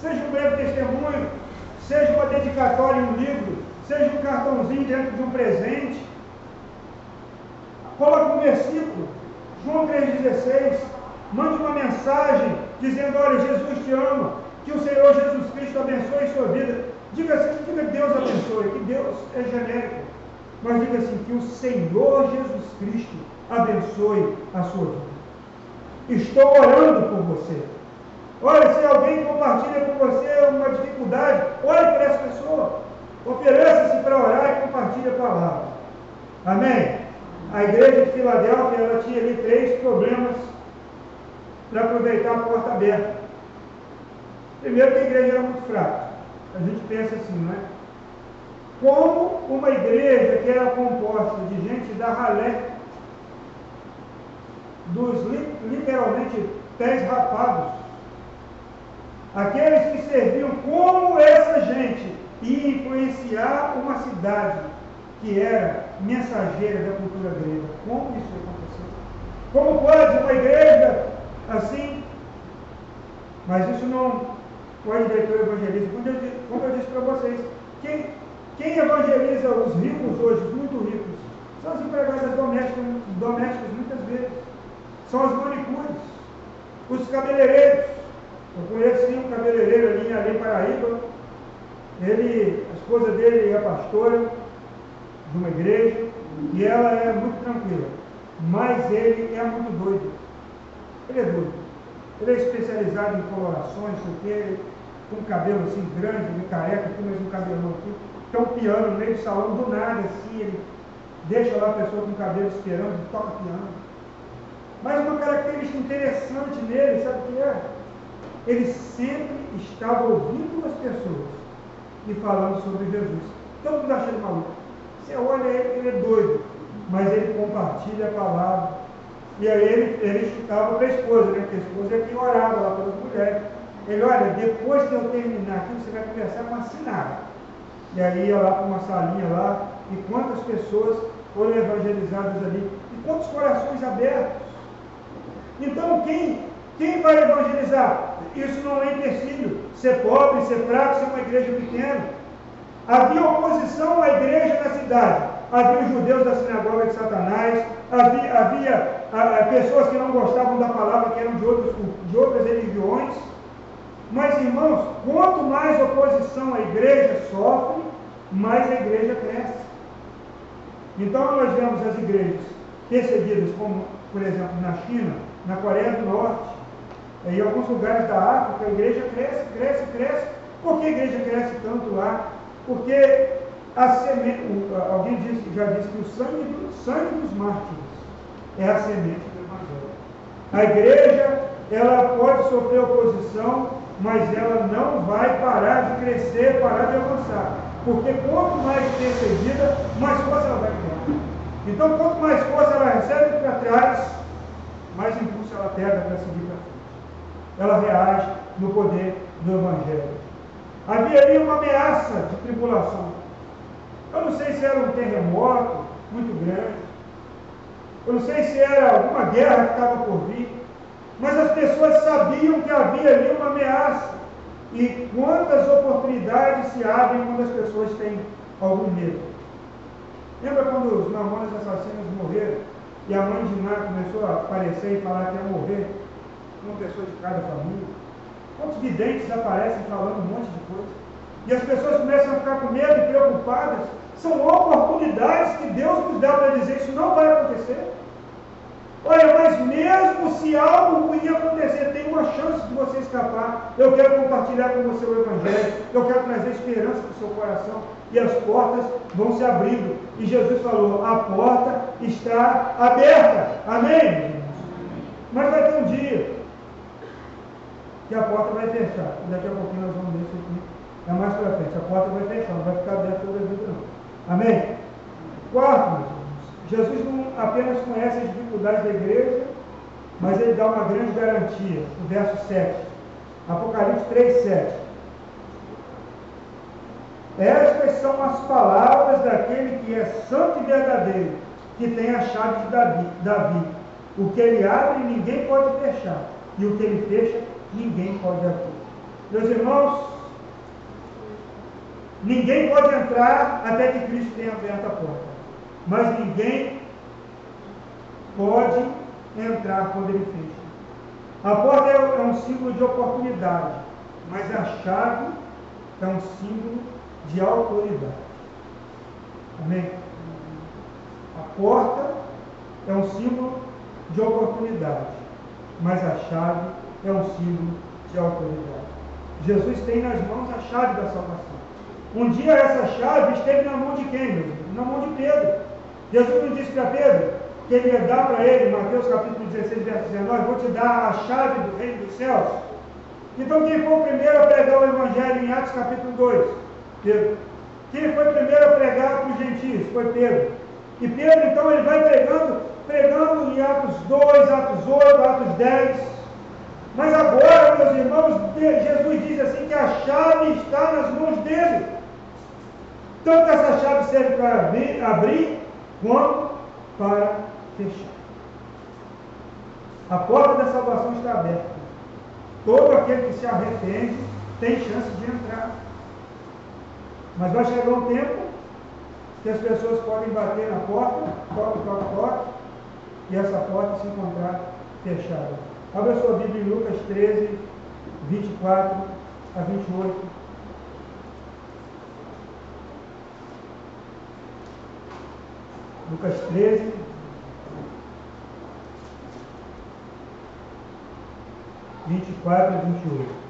Seja um breve testemunho, seja uma dedicatória em um livro, seja um cartãozinho dentro de um presente. Coloque um versículo, João 3,16, Mande uma mensagem dizendo: Olha, Jesus te ama, que o Senhor Jesus Cristo abençoe sua vida. Diga assim: diga Deus abençoe, que Deus é genérico. Mas diga assim: que o Senhor Jesus Cristo abençoe a sua vida. Estou orando por você. Olha, se alguém compartilha com você uma dificuldade, olhe para essa pessoa. Ofereça-se para orar e compartilhe a palavra. Amém? A igreja de Filadélfia ela tinha ali três problemas para aproveitar a porta aberta. Primeiro que a igreja era muito fraca. A gente pensa assim, não é? Como uma igreja que era composta de gente da ralé, dos literalmente pés rapados, aqueles que serviam como essa gente ia influenciar uma cidade que era mensageira da cultura grega. Como isso aconteceu? Como pode uma igreja assim? Mas isso não pode diretor evangelista. Como eu, disse para vocês, quem, quem evangeliza os ricos hoje, os muito ricos, são as empregadas domésticas, domésticas muitas vezes. São as manicures, os cabeleireiros. Eu conheci um cabeleireiro ali em Paraíba. Ele, a esposa dele é pastora de uma igreja e ela é muito tranquila. Mas ele é muito doido. Ele é doido. Ele é especializado em colorações, porque com um cabelo assim grande, de careca, aqui, mas um cabelão aqui. Tem um piano no meio do salão, do nada assim, ele deixa lá a pessoa com o cabelo esperando toca piano. Mas uma característica interessante nele, sabe o que é? Ele sempre estava ouvindo as pessoas e falando sobre Jesus. Todo mundo acha ele maluco. Você olha ele, ele é doido, mas ele compartilha a palavra. E aí ele, ele ficava para a esposa, né? Porque a esposa é quem orava lá pelas mulheres. Ele, olha, depois que eu terminar aqui, você vai conversar com a Sinara. E aí ia lá para uma salinha lá, e quantas pessoas foram evangelizadas ali, e quantos corações abertos. Então, quem, quem vai evangelizar? Isso não é empecilho. Ser pobre, ser fraco, ser uma igreja pequena. Havia oposição à igreja na cidade. Havia judeus da sinagoga de Satanás, havia, havia a, a, pessoas que não gostavam da palavra, que eram de, outros, de outras religiões. Mas, irmãos, quanto mais oposição a igreja sofre, mais a igreja cresce. Então, nós vemos as igrejas perseguidas, como, por exemplo, na China, na Coreia do Norte, em alguns lugares da África, a igreja cresce, cresce, cresce. Por que a igreja cresce tanto lá? Porque a semente, alguém disse, já disse que o sangue, do, sangue dos mártires é a semente do Evangelho. A igreja, ela pode sofrer oposição, mas ela não vai parar de crescer, parar de avançar. Porque quanto mais perseguida, mais força ela vai criar. Então, quanto mais força ela recebe para trás, mais impulso ela pega para seguir para frente. Ela reage no poder do Evangelho. Havia ali uma ameaça de tribulação. Eu não sei se era um terremoto muito grande, eu não sei se era alguma guerra que estava por vir, mas as pessoas sabiam que havia ali uma ameaça. E quantas oportunidades se abrem quando as pessoas têm algum medo? Lembra quando os mamonas assassinos morreram e a mãe de Ná começou a aparecer e falar que ia morrer? Uma pessoa de cada família. Quantos videntes aparecem falando um monte de coisa? E as pessoas começam a ficar com medo e preocupadas. São oportunidades que Deus nos dá para dizer isso não vai acontecer. Olha, mas mesmo se algo ruim acontecer, tem uma chance de você escapar. Eu quero compartilhar com você o Evangelho. Eu quero trazer esperança para o seu coração. E as portas vão se abrindo. E Jesus falou: a porta está aberta. Amém? Mas vai ter um dia que a porta vai fechar. Daqui a pouquinho nós vamos ver isso aqui. É mais para frente. A porta vai fechar, não vai ficar aberta toda a vida, não. Amém? Quarto, Jesus não apenas conhece as dificuldades da igreja, mas ele dá uma grande garantia, no verso 7. Apocalipse 3, 7. Estas são as palavras daquele que é santo e verdadeiro, que tem a chave de Davi. Davi. O que ele abre, ninguém pode fechar. E o que ele fecha, ninguém pode abrir. Meus irmãos, ninguém pode entrar até que Cristo tenha aberto a porta mas ninguém pode entrar quando ele fecha. A porta é, é um símbolo de oportunidade, mas a chave é um símbolo de autoridade. Amém? A porta é um símbolo de oportunidade, mas a chave é um símbolo de autoridade. Jesus tem nas mãos a chave da salvação. Um dia essa chave esteve na mão de quem, meu? Na mão de Pedro. Jesus não disse para Pedro que ele ia dar para ele, Mateus capítulo 16, verso 19, vou te dar a chave do reino dos céus. Então quem foi o primeiro a pregar o evangelho em Atos capítulo 2? Pedro. Quem foi o primeiro a pregar para os gentios? Foi Pedro. E Pedro, então, ele vai pregando, pregando em Atos 2, Atos 8, Atos 10. Mas agora, meus irmãos, Jesus diz assim que a chave está nas mãos dele. Tanto essa chave serve para abrir, quanto para fechar. A porta da salvação está aberta. Todo aquele que se arrepende tem chance de entrar. Mas vai chegar um tempo que as pessoas podem bater na porta, toque, toque, toque, e essa porta se encontrar fechada. Abra sua Bíblia em Lucas 13, 24 a 28. Lucas 13, vinte e quatro a vinte e oito.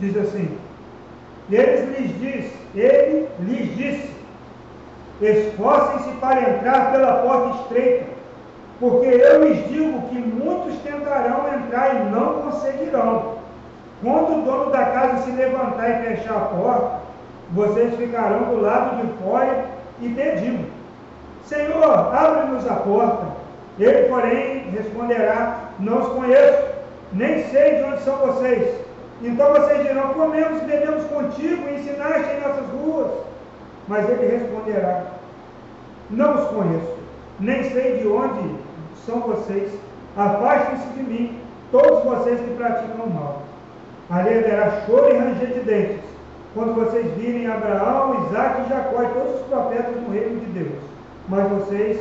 Diz assim: Eles lhes diz, ele lhes disse: Esforcem-se para entrar pela porta estreita, porque eu lhes digo que muitos tentarão entrar e não conseguirão. Quando o dono da casa se levantar e fechar a porta, vocês ficarão do lado de fora e pedindo: Senhor, abre-nos a porta. Ele, porém, responderá: Não os conheço, nem sei de onde são vocês. Então vocês dirão: Comemos bebemos contigo ensinaste em nossas ruas. Mas ele responderá: Não os conheço, nem sei de onde são vocês. Afastem-se de mim, todos vocês que praticam mal. Ali haverá choro e ranger de dentes, quando vocês virem Abraão, Isaac e Jacó e todos os profetas no reino de Deus. Mas vocês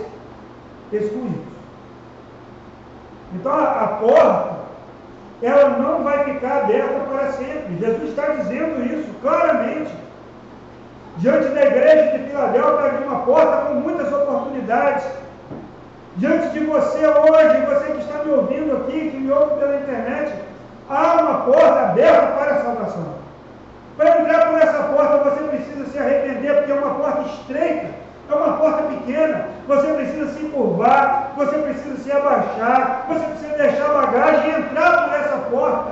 excluídos. Então a, a porta ela não vai ficar aberta para sempre. Jesus está dizendo isso claramente. Diante da igreja de Filadélfia havia uma porta com muitas oportunidades. Diante de você hoje, você que está me ouvindo aqui, que me ouve pela internet, há uma porta aberta para a salvação. Para entrar por essa porta, você precisa se arrepender, porque é uma porta estreita, é uma porta pequena. Você precisa se curvar, você precisa se abaixar, você precisa deixar a bagagem entrar por essa porta.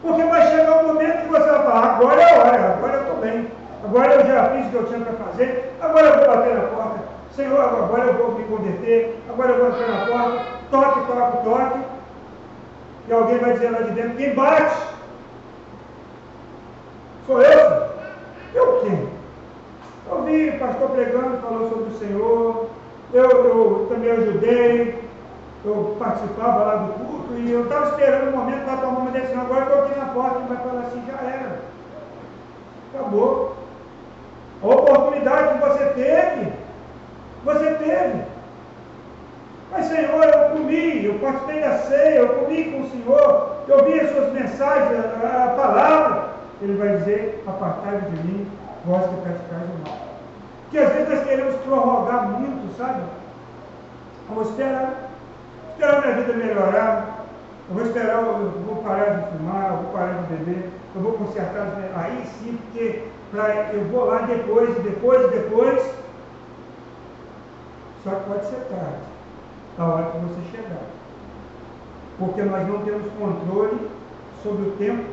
Porque vai chegar um momento que você vai falar: agora é a hora, agora eu estou bem, agora eu já fiz o que eu tinha para fazer, agora eu vou bater na porta. Senhor, agora eu vou me converter, agora eu vou entrar na porta, toque, toque, toque. E alguém vai dizer lá de dentro: quem bate? Sou eu? Eu quem? Eu vi o pastor pregando, falou sobre o Senhor, eu, eu também ajudei, eu participava lá do culto e eu estava esperando o momento para tomar uma decisão. Agora estou aqui na porta e vai falar assim, já era. Acabou. A oportunidade que você teve, você teve. Mas Senhor, eu comi, eu participei da ceia, eu comi com o Senhor, eu vi as suas mensagens, a, a palavra. Ele vai dizer, apartai de mim, vós que praticais o mal. Porque às vezes nós queremos prorrogar muito, sabe? Vamos esperar. Esperar minha vida melhorar. Eu vou esperar, eu vou parar de fumar, eu vou parar de beber, eu vou consertar. Aí sim, porque pra, eu vou lá depois, depois, depois. Só que pode ser tarde, a hora que você chegar. Porque nós não temos controle sobre o tempo,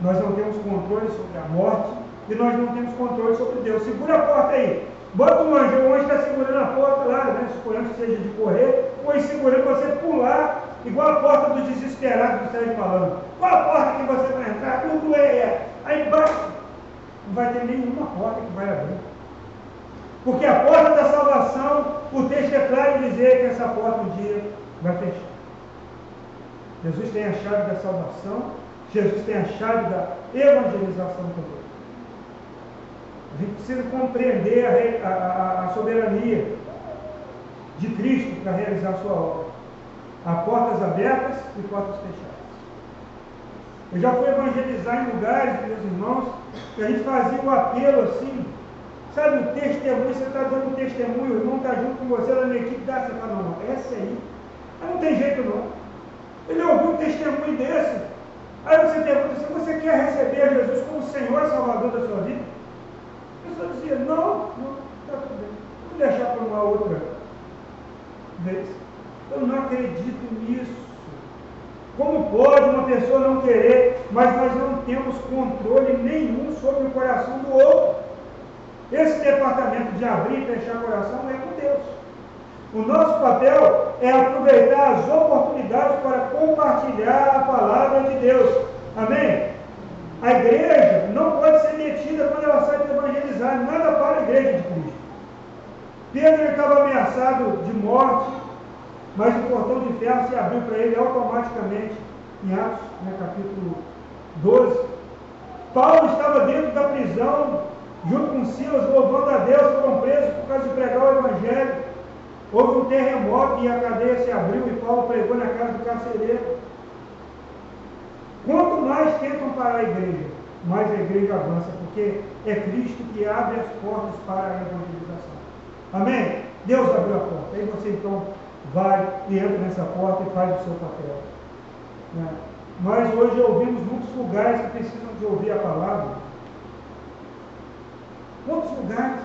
nós não temos controle sobre a morte, nós não temos controle sobre Deus. Segura a porta aí. Bota um anjo, o anjo está segurando a porta lá, né? suponhamos que seja de correr, ou segurando você pular, igual a porta do desesperado que está aí falando. Qual a porta que você vai entrar? Tudo é. Aí embaixo não vai ter nenhuma porta que vai abrir. Porque a porta da salvação, o texto é claro em dizer que essa porta um dia vai fechar. Jesus tem a chave da salvação, Jesus tem a chave da evangelização também. A gente precisa compreender a, a, a soberania de Cristo para realizar a sua obra. Há portas abertas e portas fechadas. Eu já fui evangelizar em lugares, meus irmãos, que a gente fazia o apelo assim, sabe, o testemunho, você está dando um testemunho, o irmão está junto com você na equipe, dá, você fala, não, essa aí, não tem jeito não. Ele ouviu um testemunho desse. Aí você pergunta se você quer receber Jesus como Senhor e Salvador da sua vida? A pessoa dizia, não, não, está tudo bem. Vou deixar para uma outra vez. Eu não acredito nisso. Como pode uma pessoa não querer, mas nós não temos controle nenhum sobre o coração do outro? Esse departamento de abrir e fechar o coração é com Deus. O nosso papel é aproveitar as oportunidades para compartilhar a palavra de Deus. Amém? A igreja não pode ser detida quando ela sai para evangelizar. Nada para a igreja de Cristo. Pedro estava ameaçado de morte, mas o portão de ferro se abriu para ele automaticamente, em Atos, né, capítulo 12. Paulo estava dentro da prisão, junto com Silas, louvando a Deus, foram presos por causa de pregar o Evangelho. Houve um terremoto e a cadeia se abriu e Paulo pregou na casa do carcereiro. Quanto mais tentam parar a igreja, mais a igreja avança, porque é Cristo que abre as portas para a evangelização. Amém? Deus abriu a porta. Aí você então vai e entra nessa porta e faz o seu papel. Né? Mas hoje ouvimos muitos lugares que precisam de ouvir a palavra. Quantos lugares?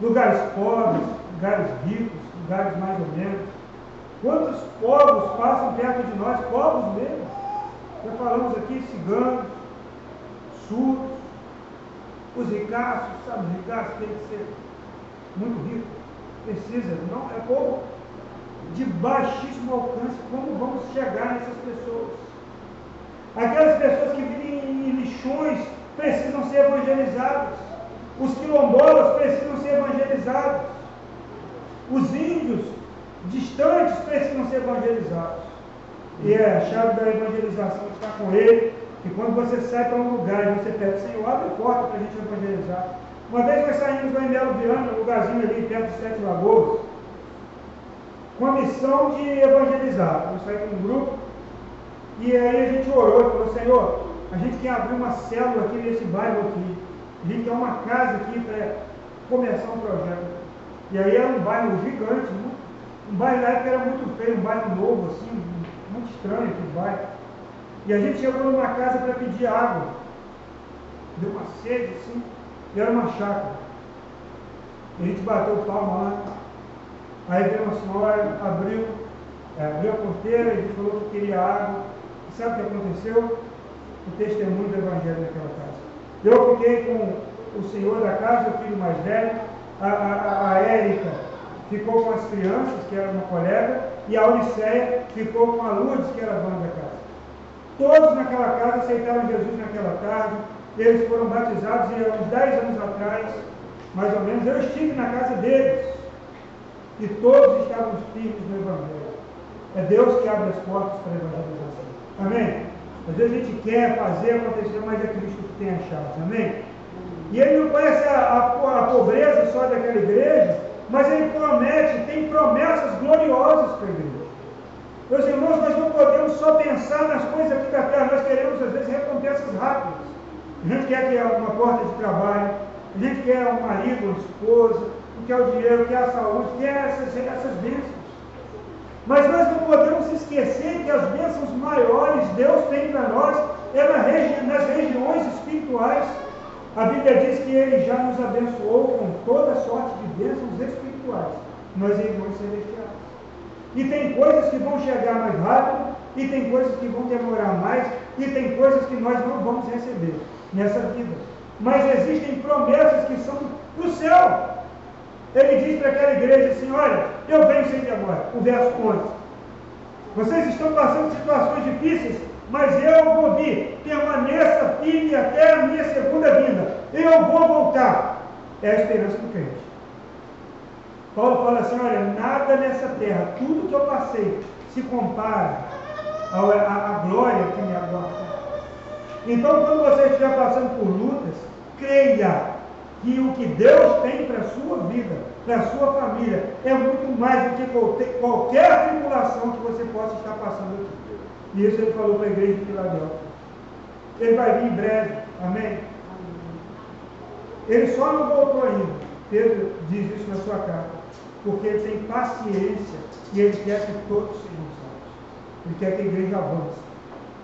Lugares pobres, lugares ricos, lugares mais ou menos. Quantos povos passam perto de nós, povos mesmo? Já falamos aqui ciganos, surdos, os ricaços, sabe, os ricaços tem que ser muito rico, precisa, não, é povo de baixíssimo alcance, como vamos chegar nessas pessoas? Aquelas pessoas que vivem em lixões precisam ser evangelizadas. Os quilombolas precisam ser evangelizados. Os índios distantes precisam ser evangelizados. E é a chave da evangelização está com ele. E quando você sai para um lugar e você pede, Senhor, abre porta para a gente evangelizar. Uma vez nós saímos lá em Belo Viana, um lugarzinho ali perto de Sete Lagoas, com a missão de evangelizar. Eu saí com um grupo e aí a gente orou e falou, Senhor, a gente quer abrir uma célula aqui nesse bairro aqui. A gente quer uma casa aqui para começar um projeto. E aí era um bairro gigante, um bairro lá que era muito feio, um bairro novo, assim, muito estranho aquele bairro. E a gente chegou numa casa para pedir água. Deu uma sede, assim, e era uma chácara. E a gente bateu palma lá. Aí veio uma senhora, abriu, é, abriu a porteira e falou que queria água. E sabe o que aconteceu? O testemunho do Evangelho naquela casa. Eu fiquei com o senhor da casa, o filho mais velho, a, a, a Érica ficou com as crianças, que era uma colega, e a Uliceia ficou com a Lourdes, que era a dona da casa. Todos naquela casa aceitaram Jesus naquela tarde, eles foram batizados e há uns 10 anos atrás, mais ou menos, eu estive na casa deles. E todos estavam firmes no Evangelho. É Deus que abre as portas para a evangelização. Amém? Às vezes a gente quer fazer acontecer, mas é Cristo que tem a chave. Amém? E ele não conhece a, a, a pobreza só daquela igreja, mas ele promete, tem promessas gloriosas para a igreja. Meus irmãos, nós não podemos só pensar nas coisas aqui da terra, nós queremos às vezes recompensas rápidas. A gente quer uma porta de trabalho, a gente quer um marido, uma esposa, quer o dinheiro, quer a saúde, quer essas, essas bênçãos. Mas nós não podemos esquecer que as bênçãos maiores Deus tem para nós é nas regiões espirituais. A Bíblia diz que Ele já nos abençoou com toda sorte de bênçãos espirituais nas regiões celestiais. E tem coisas que vão chegar mais rápido, e tem coisas que vão demorar mais, e tem coisas que nós não vamos receber nessa vida. Mas existem promessas que são para o céu. Ele diz para aquela igreja assim: Olha, eu venho sem demora. O verso 11. Vocês estão passando situações difíceis, mas eu vou vir. Permaneça firme até a minha segunda vinda. Eu vou voltar. É a esperança do crente. Paulo fala assim: Olha, nada nessa terra, tudo que eu passei, se compara à, glória que me aguarda. Então, quando você estiver passando por lutas, creia que o que Deus tem para a sua vida, para a sua família, é muito mais do que qualquer tribulação que você possa estar passando aqui. E isso ele falou para a igreja de Filadélfia. Ele vai vir em breve. Amém? Ele só não voltou ainda. Pedro diz isso na sua carta. Porque ele tem paciência e ele quer que todos sejam salvos. Ele quer que a igreja avance.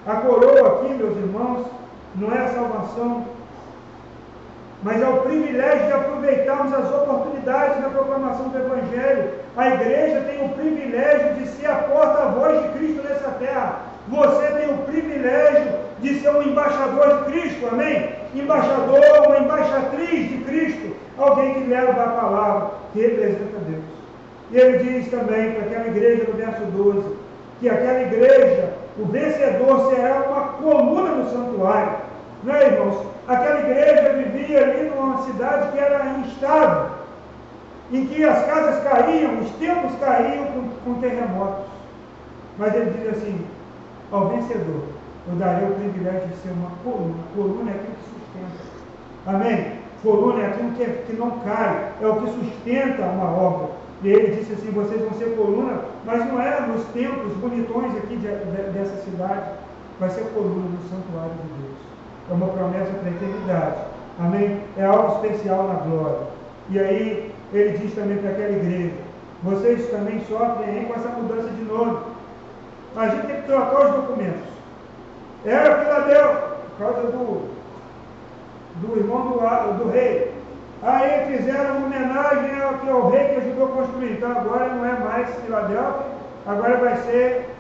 A coroa aqui, meus irmãos, não é a salvação, mas é o privilégio de aproveitarmos as oportunidades da proclamação do Evangelho. A igreja tem o privilégio de ser a porta-voz de Cristo nessa terra. Você tem o privilégio de ser um embaixador de Cristo, amém? Embaixador, uma embaixatriz de Cristo, alguém que leva a palavra, que representa Deus. E ele diz também para aquela igreja no verso 12, que aquela igreja, o vencedor será uma coluna no santuário. Não é, irmãos? Aquela igreja vivia ali numa cidade que era instável, em que as casas caíam, os templos caíam com, com terremotos. Mas ele diz assim: ao vencedor, eu darei o privilégio de ser uma coluna. Coluna é aquilo que sustenta. Amém? Coluna é aquilo que, que não cai, é o que sustenta uma obra. E ele disse assim: vocês vão ser coluna, mas não é nos templos bonitões aqui de, de, dessa cidade, vai ser coluna no santuário de Deus. É uma promessa para a eternidade. Amém? É algo especial na glória. E aí ele diz também para aquela igreja: vocês também sofrem com essa mudança de nome. A gente tem que trocar os documentos. Era Filadélfia, por causa do, do irmão do, do rei. Aí fizeram uma homenagem ao, ao rei que ajudou a construir. Então agora não é mais Filadélfia, agora vai ser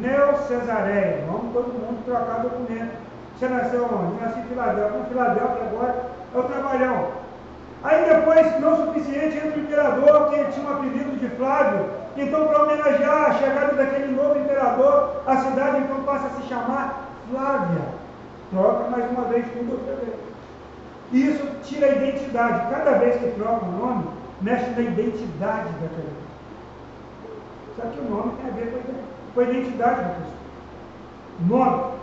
Neocesareia. Vamos todo mundo trocar documento. Você nasceu onde? Nasci em Filadélfia. Filadélfia agora é o trabalhão. Aí depois, não suficiente, entra o imperador, que tinha um apelido de Flávio. Então, para homenagear a chegada daquele novo imperador, a cidade então passa a se chamar Flávia. Troca mais uma vez tudo outra vez. E isso tira a identidade. Cada vez que troca o nome, mexe na identidade daquela. Só que o nome tem a ver com a identidade da pessoa. Nome.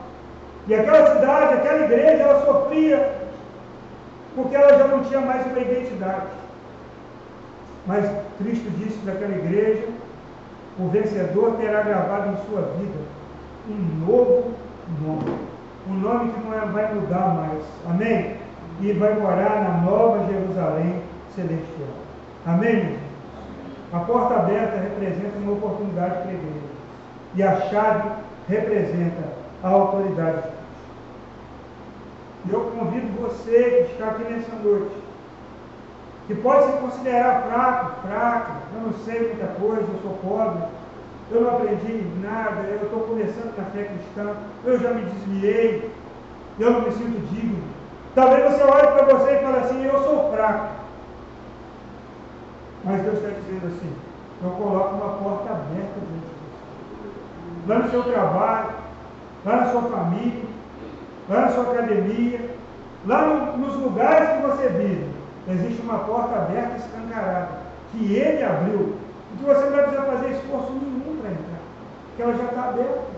E aquela cidade, aquela igreja, ela sofria porque ela já não tinha mais uma identidade. Mas Cristo disse daquela igreja: o vencedor terá gravado em sua vida um novo nome. Um nome que não é, vai mudar mais. Amém? E vai morar na nova Jerusalém celestial. Amém? A porta aberta representa uma oportunidade para a igreja. E a chave representa a autoridade de. E eu convido você que está aqui nessa noite, que pode se considerar fraco, fraca, eu não sei muita coisa, eu sou pobre, eu não aprendi nada, eu estou começando na fé cristã, eu já me desviei, eu não me sinto digno. Talvez você olhe para você e fale assim, eu sou fraco. Mas Deus está dizendo assim, eu coloco uma porta aberta diante lá no seu trabalho, lá na sua família, lá na sua academia, lá no, nos lugares que você vive, existe uma porta aberta e escancarada, que ele abriu, e que você não vai precisar fazer esforço nenhum para entrar, porque ela já está aberta.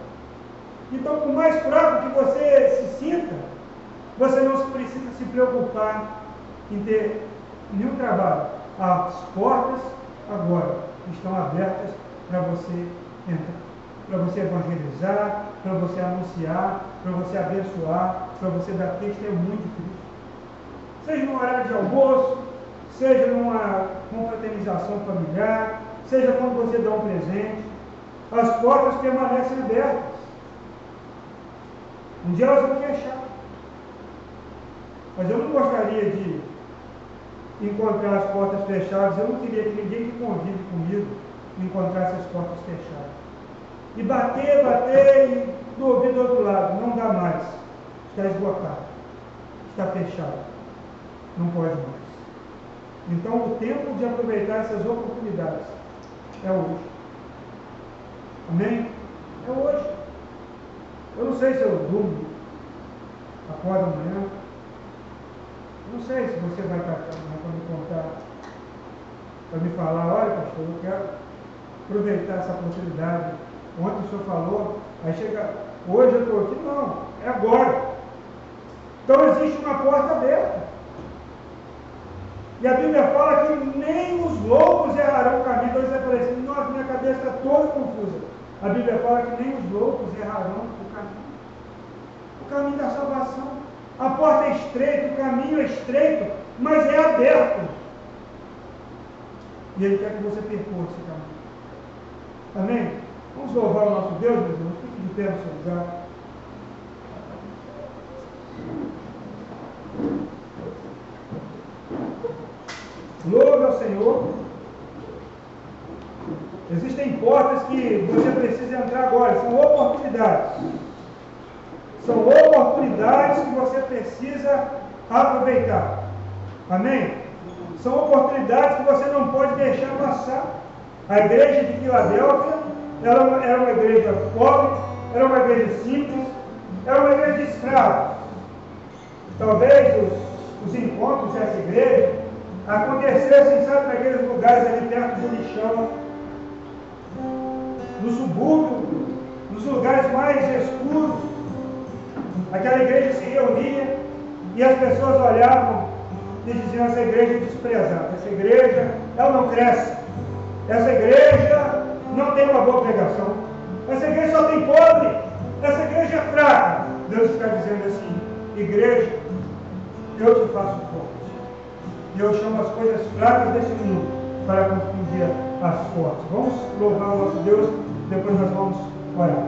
Então, por mais fraco que você se sinta, você não precisa se preocupar em ter nenhum trabalho. As portas agora estão abertas para você entrar para você evangelizar, para você anunciar, para você abençoar, para você dar testemunho de Cristo. Seja no horário de almoço, seja numa confraternização familiar, seja quando você dá um presente, as portas permanecem abertas. Um dia elas vão fechar. Mas eu não gostaria de encontrar as portas fechadas, eu não queria que ninguém que convive comigo encontrasse as portas fechadas. E bater, bater e do ouvido do outro lado. Não dá mais. Está esgotado. Está fechado. Não pode mais. Então o tempo de aproveitar essas oportunidades é hoje. Amém? É hoje. Eu não sei se eu durmo, acordo amanhã. Não sei se você vai estar para me contar, para me falar, olha pastor, eu quero aproveitar essa oportunidade Ontem o senhor falou Aí chega, hoje eu estou aqui, não, é agora. Então existe uma porta aberta. E a Bíblia fala que nem os loucos errarão o caminho. Então você fala assim, nossa, minha cabeça está toda confusa. A Bíblia fala que nem os loucos errarão o caminho. O caminho da salvação. A porta é estreita, o caminho é estreito, mas é aberto. E Ele quer que você percorra esse caminho. Amém? Vamos louvar o nosso Deus, meus irmãos. Seu lugar. Louve ao Senhor. Existem portas que você precisa entrar agora, são oportunidades. São oportunidades que você precisa aproveitar. Amém? São oportunidades que você não pode deixar passar. A igreja de Filadélfia ela era uma igreja pobre, era uma igreja simples, era uma igreja de escravos. Talvez os, os encontros dessa igreja acontecessem, sabe, naqueles lugares ali perto do lixão, no subúrbio, nos lugares mais escuros. Aquela igreja se reunia e as pessoas olhavam e diziam: essa igreja é desprezada, essa igreja ela não cresce, essa igreja não tem uma boa pregação, essa igreja só tem pobre, essa igreja é fraca. Deus está dizendo assim: igreja, eu te faço forte. E eu chamo as coisas fracas desse mundo para confundir as fortes. Vamos louvar o nosso Deus, depois nós vamos orar.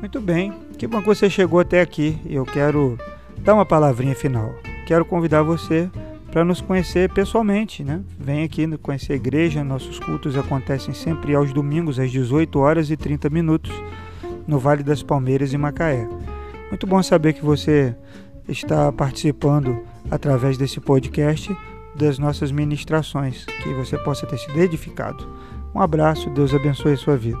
Muito bem, que bom que você chegou até aqui. Eu quero dar uma palavrinha final. Quero convidar você para nos conhecer pessoalmente, né? Vem aqui conhecer a igreja, nossos cultos acontecem sempre aos domingos às 18 horas e 30 minutos no Vale das Palmeiras em Macaé. Muito bom saber que você está participando através desse podcast das nossas ministrações, que você possa ter sido edificado. Um abraço, Deus abençoe a sua vida.